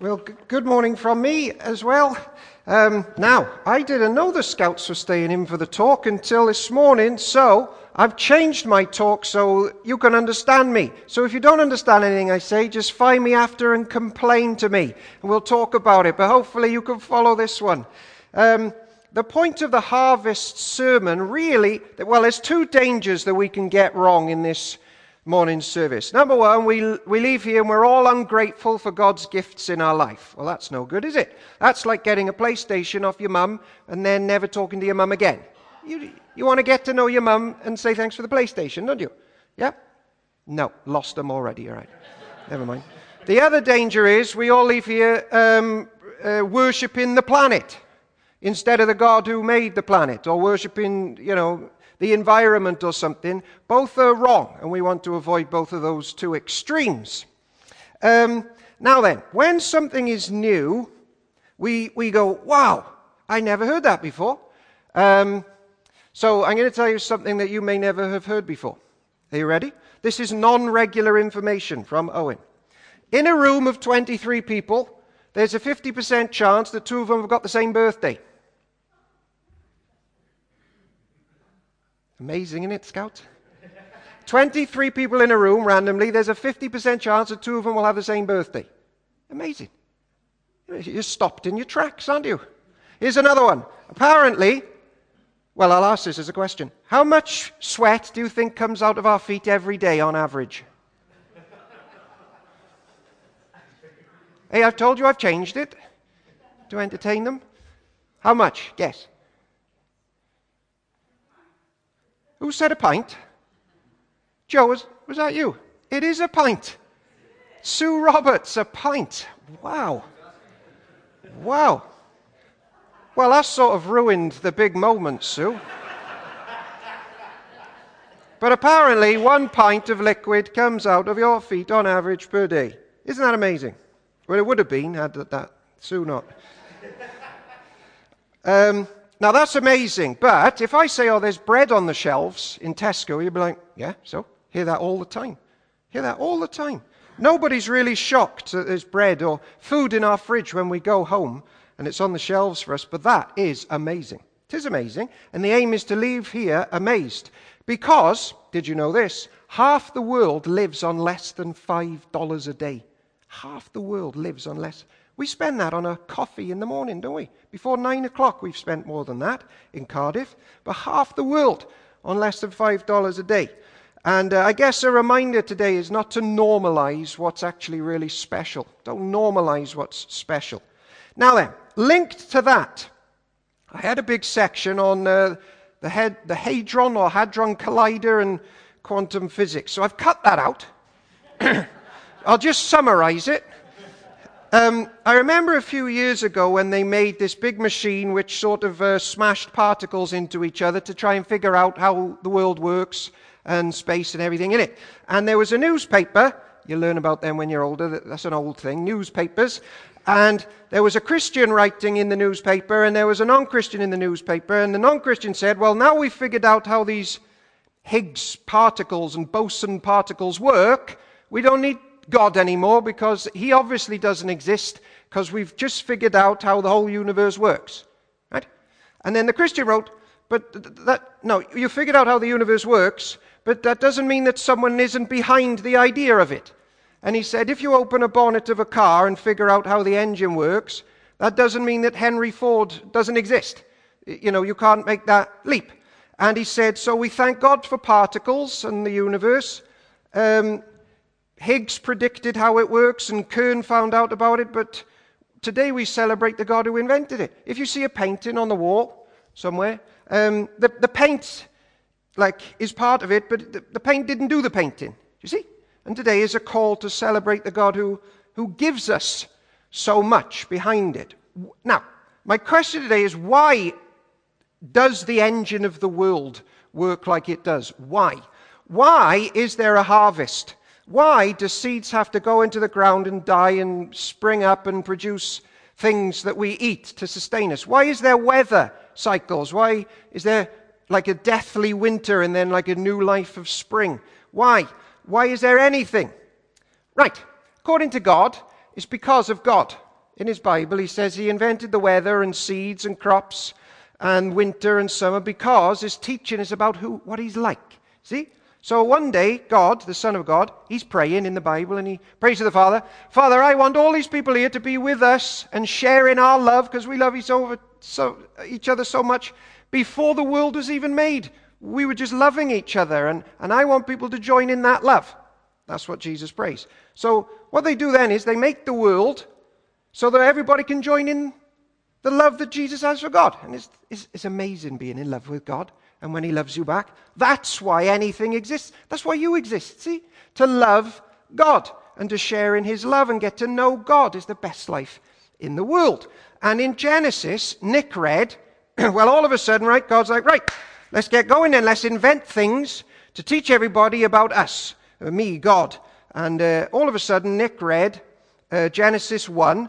Well, good morning from me as well. Um, now, I didn't know the scouts were staying in for the talk until this morning, so I've changed my talk so you can understand me. So if you don't understand anything I say, just find me after and complain to me, and we'll talk about it. But hopefully, you can follow this one. Um, the point of the harvest sermon really, well, there's two dangers that we can get wrong in this morning service. Number one, we, we leave here and we're all ungrateful for God's gifts in our life. Well, that's no good, is it? That's like getting a PlayStation off your mum and then never talking to your mum again. You, you want to get to know your mum and say thanks for the PlayStation, don't you? Yeah? No, lost them already, all right. Never mind. The other danger is we all leave here um, uh, worshipping the planet instead of the God who made the planet, or worshipping, you know, the environment or something. Both are wrong, and we want to avoid both of those two extremes. Um, now then, when something is new, we, we go, wow, I never heard that before. Um, so I'm going to tell you something that you may never have heard before. Are you ready? This is non regular information from Owen. In a room of 23 people, there's a 50% chance that two of them have got the same birthday. Amazing, isn't it, Scout? 23 people in a room randomly, there's a 50% chance that two of them will have the same birthday. Amazing. You're stopped in your tracks, aren't you? Here's another one. Apparently, well, I'll ask this as a question. How much sweat do you think comes out of our feet every day on average? hey, I've told you I've changed it to entertain them. How much? Guess. Who said a pint? Joe, was, was that you? It is a pint. Sue Roberts, a pint. Wow. Wow. Well, that sort of ruined the big moment, Sue. but apparently, one pint of liquid comes out of your feet on average per day. Isn't that amazing? Well, it would have been had that, Sue not. Um, now that's amazing, but if I say, oh, there's bread on the shelves in Tesco, you'd be like, yeah, so? Hear that all the time. Hear that all the time. Nobody's really shocked that there's bread or food in our fridge when we go home and it's on the shelves for us, but that is amazing. It is amazing, and the aim is to leave here amazed. Because, did you know this? Half the world lives on less than $5 a day. Half the world lives on less. We spend that on a coffee in the morning, don't we? Before nine o'clock, we've spent more than that in Cardiff, but half the world on less than $5 a day. And uh, I guess a reminder today is not to normalize what's actually really special. Don't normalize what's special. Now then, linked to that, I had a big section on uh, the, head, the Hadron or Hadron Collider and quantum physics. So I've cut that out. I'll just summarize it. Um, I remember a few years ago when they made this big machine which sort of uh, smashed particles into each other to try and figure out how the world works and space and everything in it. And there was a newspaper, you learn about them when you're older, that's an old thing, newspapers. And there was a Christian writing in the newspaper, and there was a non Christian in the newspaper. And the non Christian said, Well, now we've figured out how these Higgs particles and boson particles work, we don't need God anymore because he obviously doesn't exist because we've just figured out how the whole universe works. Right? And then the Christian wrote, but that, no, you figured out how the universe works, but that doesn't mean that someone isn't behind the idea of it. And he said, if you open a bonnet of a car and figure out how the engine works, that doesn't mean that Henry Ford doesn't exist. You know, you can't make that leap. And he said, so we thank God for particles and the universe. Um, Higgs predicted how it works and CERN found out about it, but today we celebrate the God who invented it. If you see a painting on the wall somewhere, um, the, the paint like is part of it, but the, the paint didn't do the painting. You see? And today is a call to celebrate the God who, who gives us so much behind it. Now, my question today is why does the engine of the world work like it does? Why? Why is there a harvest? Why do seeds have to go into the ground and die and spring up and produce things that we eat to sustain us? Why is there weather cycles? Why is there like a deathly winter and then like a new life of spring? Why? Why is there anything? Right. According to God, it's because of God. in his Bible, he says he invented the weather and seeds and crops and winter and summer because his teaching is about who, what he's like. See? So one day, God, the Son of God, he's praying in the Bible and he prays to the Father, Father, I want all these people here to be with us and share in our love because we love each other, so, much before the world was even made. We were just loving each other and, and I want people to join in that love. That's what Jesus prays. So what they do then is they make the world so that everybody can join in the love that Jesus has for God. And it's, it's, it's amazing being in love with God and when He loves you back. That's why anything exists. That's why you exist, see? To love God and to share in His love and get to know God is the best life in the world. And in Genesis, Nick read, well, all of a sudden, right, God's like, right, let's get going and let's invent things to teach everybody about us, uh, me, God. And uh, all of a sudden, Nick read uh, Genesis 1.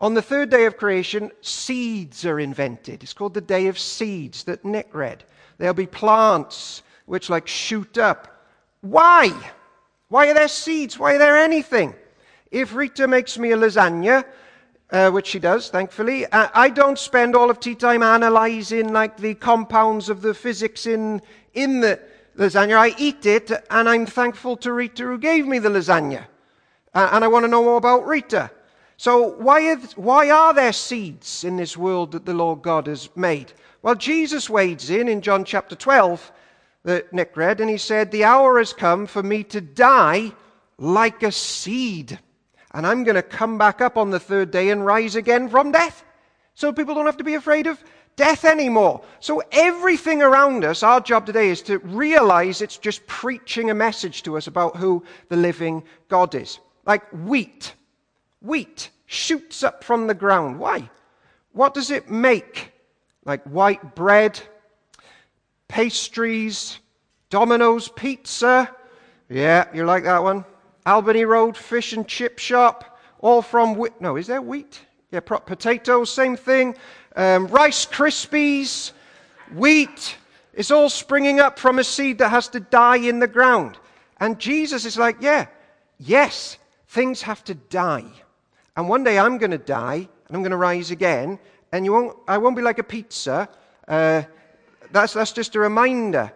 On the third day of creation, seeds are invented. It's called the day of seeds that Nick read. There'll be plants which like shoot up. Why? Why are there seeds? Why are there anything? If Rita makes me a lasagna, uh, which she does, thankfully, uh, I don't spend all of tea time analyzing like the compounds of the physics in, in the lasagna. I eat it, and I'm thankful to Rita who gave me the lasagna. Uh, and I want to know more about Rita. So, why are, why are there seeds in this world that the Lord God has made? Well, Jesus wades in in John chapter 12 that Nick read, and he said, The hour has come for me to die like a seed. And I'm going to come back up on the third day and rise again from death. So people don't have to be afraid of death anymore. So everything around us, our job today is to realize it's just preaching a message to us about who the living God is. Like wheat. Wheat shoots up from the ground. Why? What does it make? like white bread, pastries, Domino's pizza. Yeah, you like that one? Albany Road Fish and Chip Shop, all from wheat. No, is there wheat? Yeah, potatoes, same thing. Um, Rice Krispies, wheat. It's all springing up from a seed that has to die in the ground. And Jesus is like, yeah, yes, things have to die. And one day I'm going to die and I'm going to rise again and you won't, I won't be like a pizza. Uh, that's, that's just a reminder.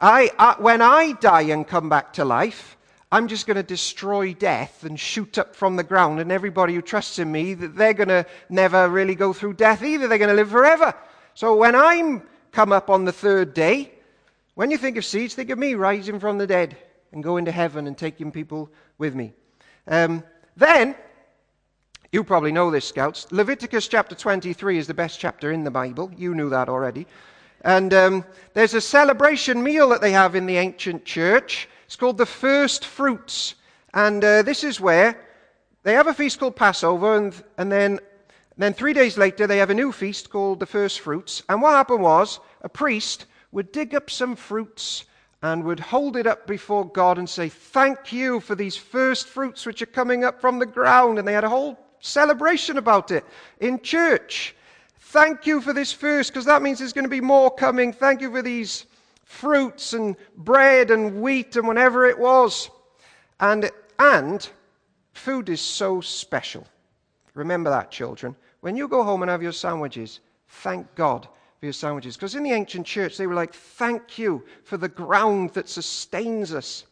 I, I, when I die and come back to life, I'm just going to destroy death and shoot up from the ground, and everybody who trusts in me, they're going to never really go through death either. They're going to live forever. So when I'm come up on the third day, when you think of seeds, think of me rising from the dead and going to heaven and taking people with me. Um, then you probably know this, Scouts. Leviticus chapter 23 is the best chapter in the Bible. You knew that already. And um, there's a celebration meal that they have in the ancient church. It's called the first fruits. And uh, this is where they have a feast called Passover, and, and then, then three days later they have a new feast called the first fruits. And what happened was a priest would dig up some fruits and would hold it up before God and say, Thank you for these first fruits which are coming up from the ground. And they had a whole celebration about it in church. Thank you for this first, because that means there's going to be more coming. Thank you for these fruits and bread and wheat and whatever it was. And, and food is so special. Remember that, children. When you go home and have your sandwiches, thank God for your sandwiches. Because in the ancient church, they were like, thank you for the ground that sustains us.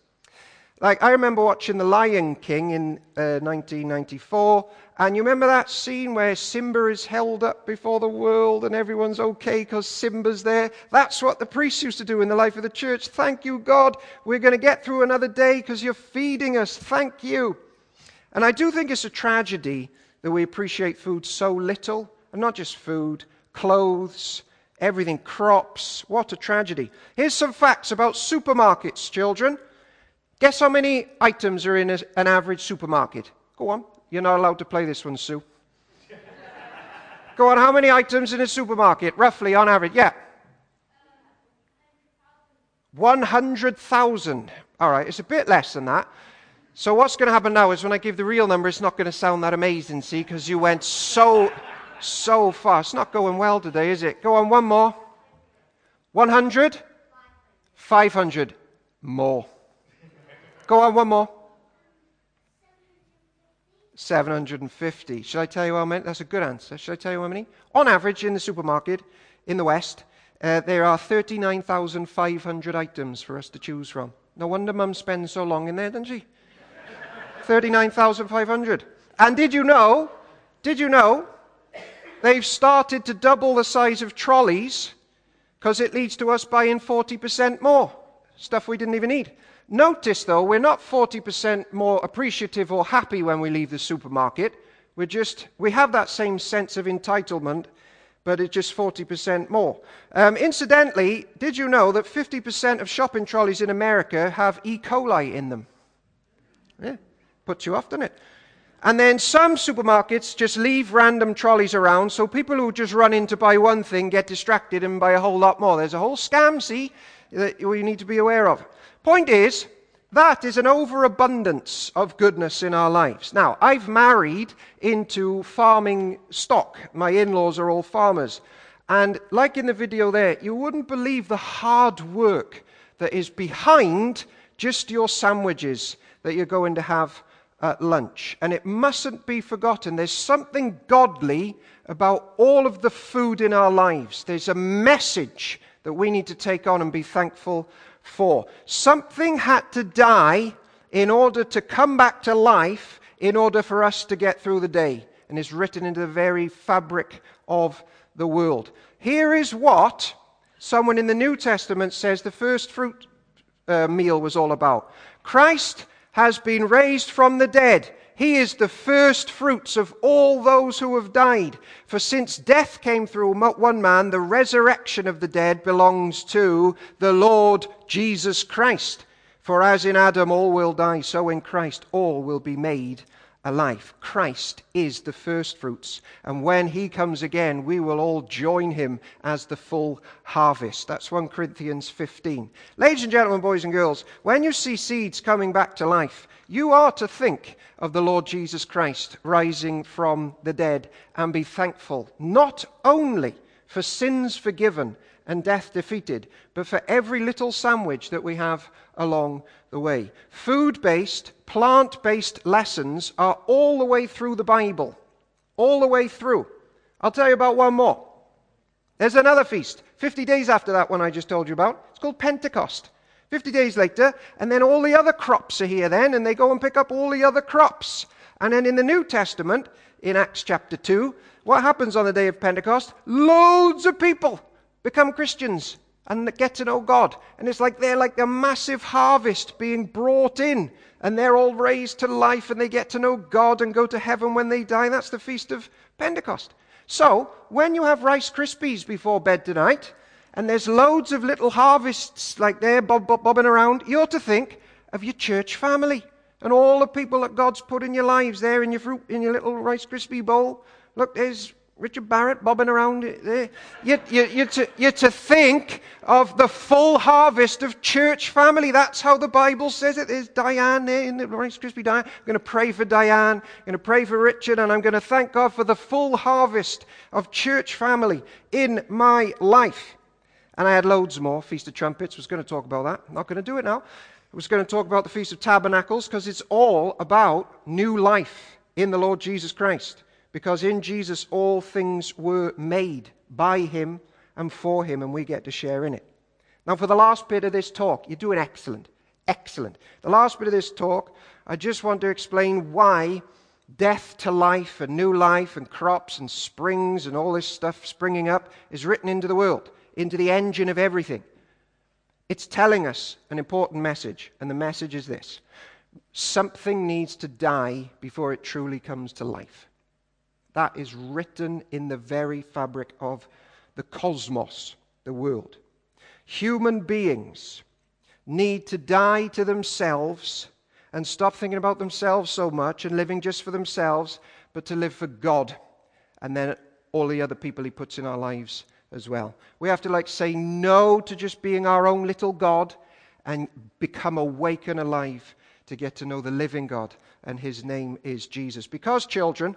Like, I remember watching The Lion King in uh, 1994, and you remember that scene where Simba is held up before the world and everyone's okay because Simba's there? That's what the priests used to do in the life of the church. Thank you, God. We're going to get through another day because you're feeding us. Thank you. And I do think it's a tragedy that we appreciate food so little, and not just food, clothes, everything, crops. What a tragedy. Here's some facts about supermarkets, children. Guess how many items are in an average supermarket? Go on. You're not allowed to play this one, Sue. Go on. How many items in a supermarket, roughly, on average? Yeah. 100,000. All right, it's a bit less than that. So, what's going to happen now is when I give the real number, it's not going to sound that amazing, see, because you went so, so far. It's not going well today, is it? Go on, one more. 100? 500. More. Go on, one more. 750. Should I tell you how many? That's a good answer. Should I tell you how many? On average, in the supermarket in the West, uh, there are 39,500 items for us to choose from. No wonder Mum spends so long in there, doesn't she? 39,500. And did you know, did you know, they've started to double the size of trolleys because it leads to us buying 40% more stuff we didn't even need. Notice, though, we're not 40% more appreciative or happy when we leave the supermarket. We're just, we have that same sense of entitlement, but it's just 40% more. Um, incidentally, did you know that 50% of shopping trolleys in America have E. coli in them? Yeah, puts you off, doesn't it? And then some supermarkets just leave random trolleys around, so people who just run in to buy one thing get distracted and buy a whole lot more. There's a whole scam, see, that we need to be aware of. Point is, that is an overabundance of goodness in our lives. Now, I've married into farming stock. My in laws are all farmers. And like in the video there, you wouldn't believe the hard work that is behind just your sandwiches that you're going to have at lunch. And it mustn't be forgotten. There's something godly about all of the food in our lives. There's a message that we need to take on and be thankful for. Something had to die in order to come back to life in order for us to get through the day. And it's written into the very fabric of the world. Here is what someone in the New Testament says the first fruit uh, meal was all about. Christ has been raised from the dead. He is the first fruits of all those who have died. For since death came through one man, the resurrection of the dead belongs to the Lord Jesus Christ. For as in Adam all will die, so in Christ all will be made alive. Christ is the first fruits. And when he comes again, we will all join him as the full harvest. That's 1 Corinthians 15. Ladies and gentlemen, boys and girls, when you see seeds coming back to life, you are to think of the Lord Jesus Christ rising from the dead and be thankful, not only for sins forgiven and death defeated, but for every little sandwich that we have along the way. Food based, plant based lessons are all the way through the Bible. All the way through. I'll tell you about one more. There's another feast, 50 days after that one I just told you about. It's called Pentecost. 50 days later, and then all the other crops are here then, and they go and pick up all the other crops. And then in the New Testament, in Acts chapter 2, what happens on the day of Pentecost? Loads of people become Christians and get to know God. And it's like they're like a massive harvest being brought in, and they're all raised to life, and they get to know God and go to heaven when they die. That's the feast of Pentecost. So, when you have Rice Krispies before bed tonight, and there's loads of little harvests like there bob, bob, bobbing around, you ought to think of your church family and all the people that God's put in your lives there in your fruit, in your little Rice Krispie bowl. Look, there's Richard Barrett bobbing around there. You, you, you're, to, you're to think of the full harvest of church family. That's how the Bible says it. There's Diane there in the Rice Krispie Diane. I'm going to pray for Diane. I'm going to pray for Richard. And I'm going to thank God for the full harvest of church family in my life. And I had loads more. Feast of Trumpets, was going to talk about that. Not going to do it now. I was going to talk about the Feast of Tabernacles because it's all about new life in the Lord Jesus Christ because in Jesus all things were made by him and for him, and we get to share in it. Now, for the last bit of this talk, you're doing excellent. Excellent. The last bit of this talk, I just want to explain why death to life and new life and crops and springs and all this stuff springing up is written into the world, into the engine of everything. It's telling us an important message, and the message is this something needs to die before it truly comes to life. That is written in the very fabric of the cosmos, the world. Human beings need to die to themselves and stop thinking about themselves so much and living just for themselves, but to live for God and then all the other people He puts in our lives as well. We have to like say no to just being our own little God and become awake and alive to get to know the living God, and His name is Jesus. Because, children,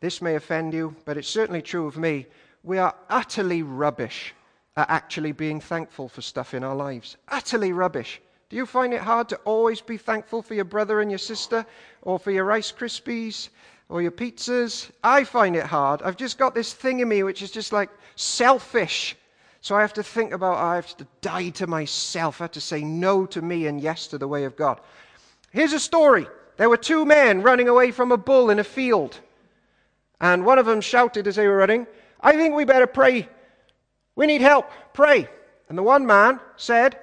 this may offend you, but it's certainly true of me. We are utterly rubbish at actually being thankful for stuff in our lives. Utterly rubbish. Do you find it hard to always be thankful for your brother and your sister or for your Rice Krispies? or your pizzas. I find it hard. I've just got this thing in me which is just like selfish. So I have to think about, I have to die to myself. I have to say no to me and yes to the way of God. Here's a story. There were two men running away from a bull in a field. And one of them shouted as they were running, I think we better pray. We need help. Pray. And the one man said,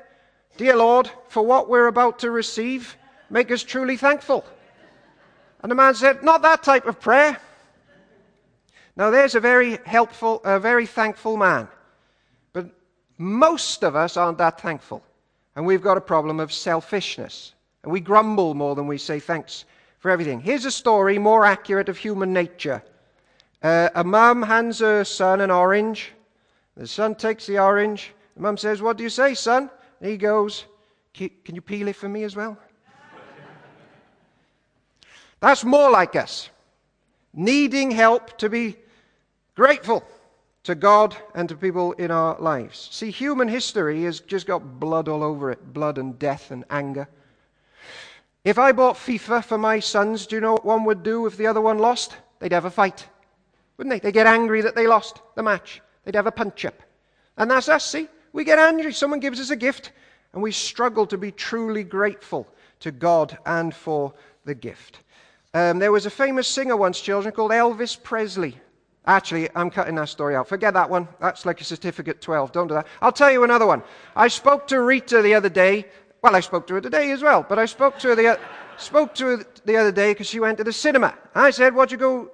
Dear Lord, for what we're about to receive, make us truly thankful. And the man said, Not that type of prayer. Now, there's a very helpful, a very thankful man. But most of us aren't that thankful. And we've got a problem of selfishness. And we grumble more than we say thanks for everything. Here's a story more accurate of human nature. Uh, a mum hands her son an orange. The son takes the orange. The mum says, What do you say, son? And he goes, Can you peel it for me as well? That's more like us. Needing help to be grateful to God and to people in our lives. See, human history has just got blood all over it blood and death and anger. If I bought FIFA for my sons, do you know what one would do if the other one lost? They'd have a fight, wouldn't they? They'd get angry that they lost the match. They'd have a punch up. And that's us, see? We get angry. Someone gives us a gift, and we struggle to be truly grateful to God and for the gift. Um, there was a famous singer once, children, called Elvis Presley. Actually, I'm cutting that story out. Forget that one. That's like a certificate 12. Don't do that. I'll tell you another one. I spoke to Rita the other day. Well, I spoke to her today as well, but I spoke to her the, spoke to her the other day because she went to the cinema. I said, What'd you go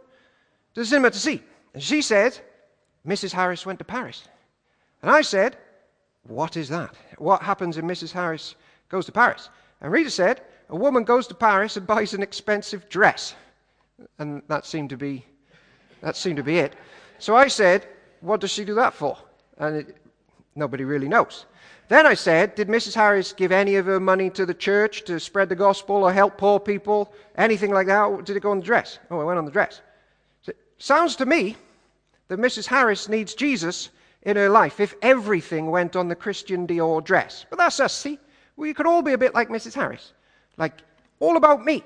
to the cinema to see? And she said, Mrs. Harris went to Paris. And I said, What is that? What happens if Mrs. Harris goes to Paris? And Rita said, a woman goes to Paris and buys an expensive dress. And that seemed to be, that seemed to be it. So I said, What does she do that for? And it, nobody really knows. Then I said, Did Mrs. Harris give any of her money to the church to spread the gospel or help poor people? Anything like that? Did it go on the dress? Oh, it went on the dress. So sounds to me that Mrs. Harris needs Jesus in her life if everything went on the Christian Dior dress. But that's us, see? We could all be a bit like Mrs. Harris. Like, all about me.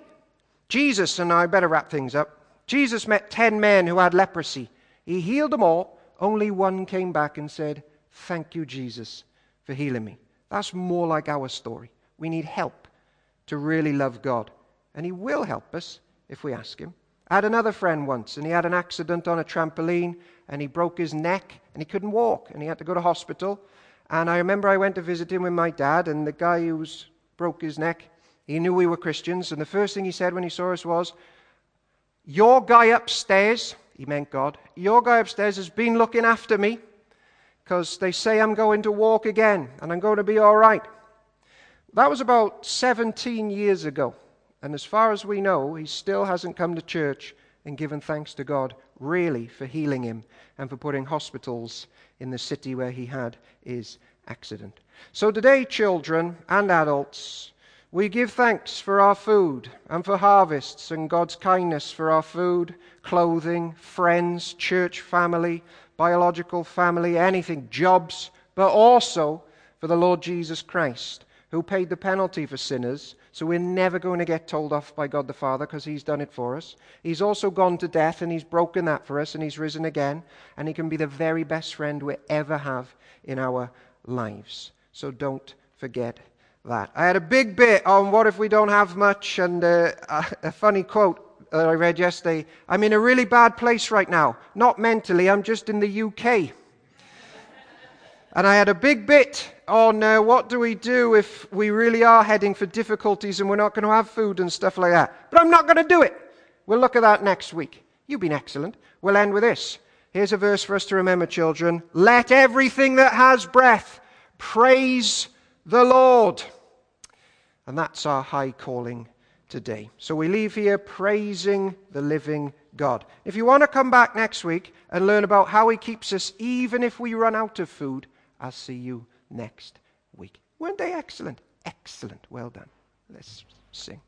Jesus, and I better wrap things up. Jesus met 10 men who had leprosy. He healed them all. Only one came back and said, Thank you, Jesus, for healing me. That's more like our story. We need help to really love God. And He will help us if we ask Him. I had another friend once, and he had an accident on a trampoline, and he broke his neck, and he couldn't walk, and he had to go to hospital. And I remember I went to visit him with my dad, and the guy who broke his neck, he knew we were Christians, and the first thing he said when he saw us was, Your guy upstairs, he meant God, your guy upstairs has been looking after me because they say I'm going to walk again and I'm going to be all right. That was about 17 years ago. And as far as we know, he still hasn't come to church and given thanks to God, really, for healing him and for putting hospitals in the city where he had his accident. So today, children and adults, we give thanks for our food and for harvests and God's kindness for our food, clothing, friends, church family, biological family, anything, jobs, but also for the Lord Jesus Christ, who paid the penalty for sinners. So we're never going to get told off by God the Father because He's done it for us. He's also gone to death and He's broken that for us and He's risen again. And He can be the very best friend we ever have in our lives. So don't forget that. I had a big bit on what if we don't have much, and uh, a funny quote that I read yesterday. I'm in a really bad place right now. Not mentally, I'm just in the UK. And I had a big bit on uh, what do we do if we really are heading for difficulties and we're not going to have food and stuff like that. But I'm not going to do it. We'll look at that next week. You've been excellent. We'll end with this. Here's a verse for us to remember, children. Let everything that has breath praise the Lord. And that's our high calling today. So we leave here praising the living God. If you want to come back next week and learn about how He keeps us even if we run out of food, I'll see you next week. Weren't they excellent? Excellent. Well done. Let's sing.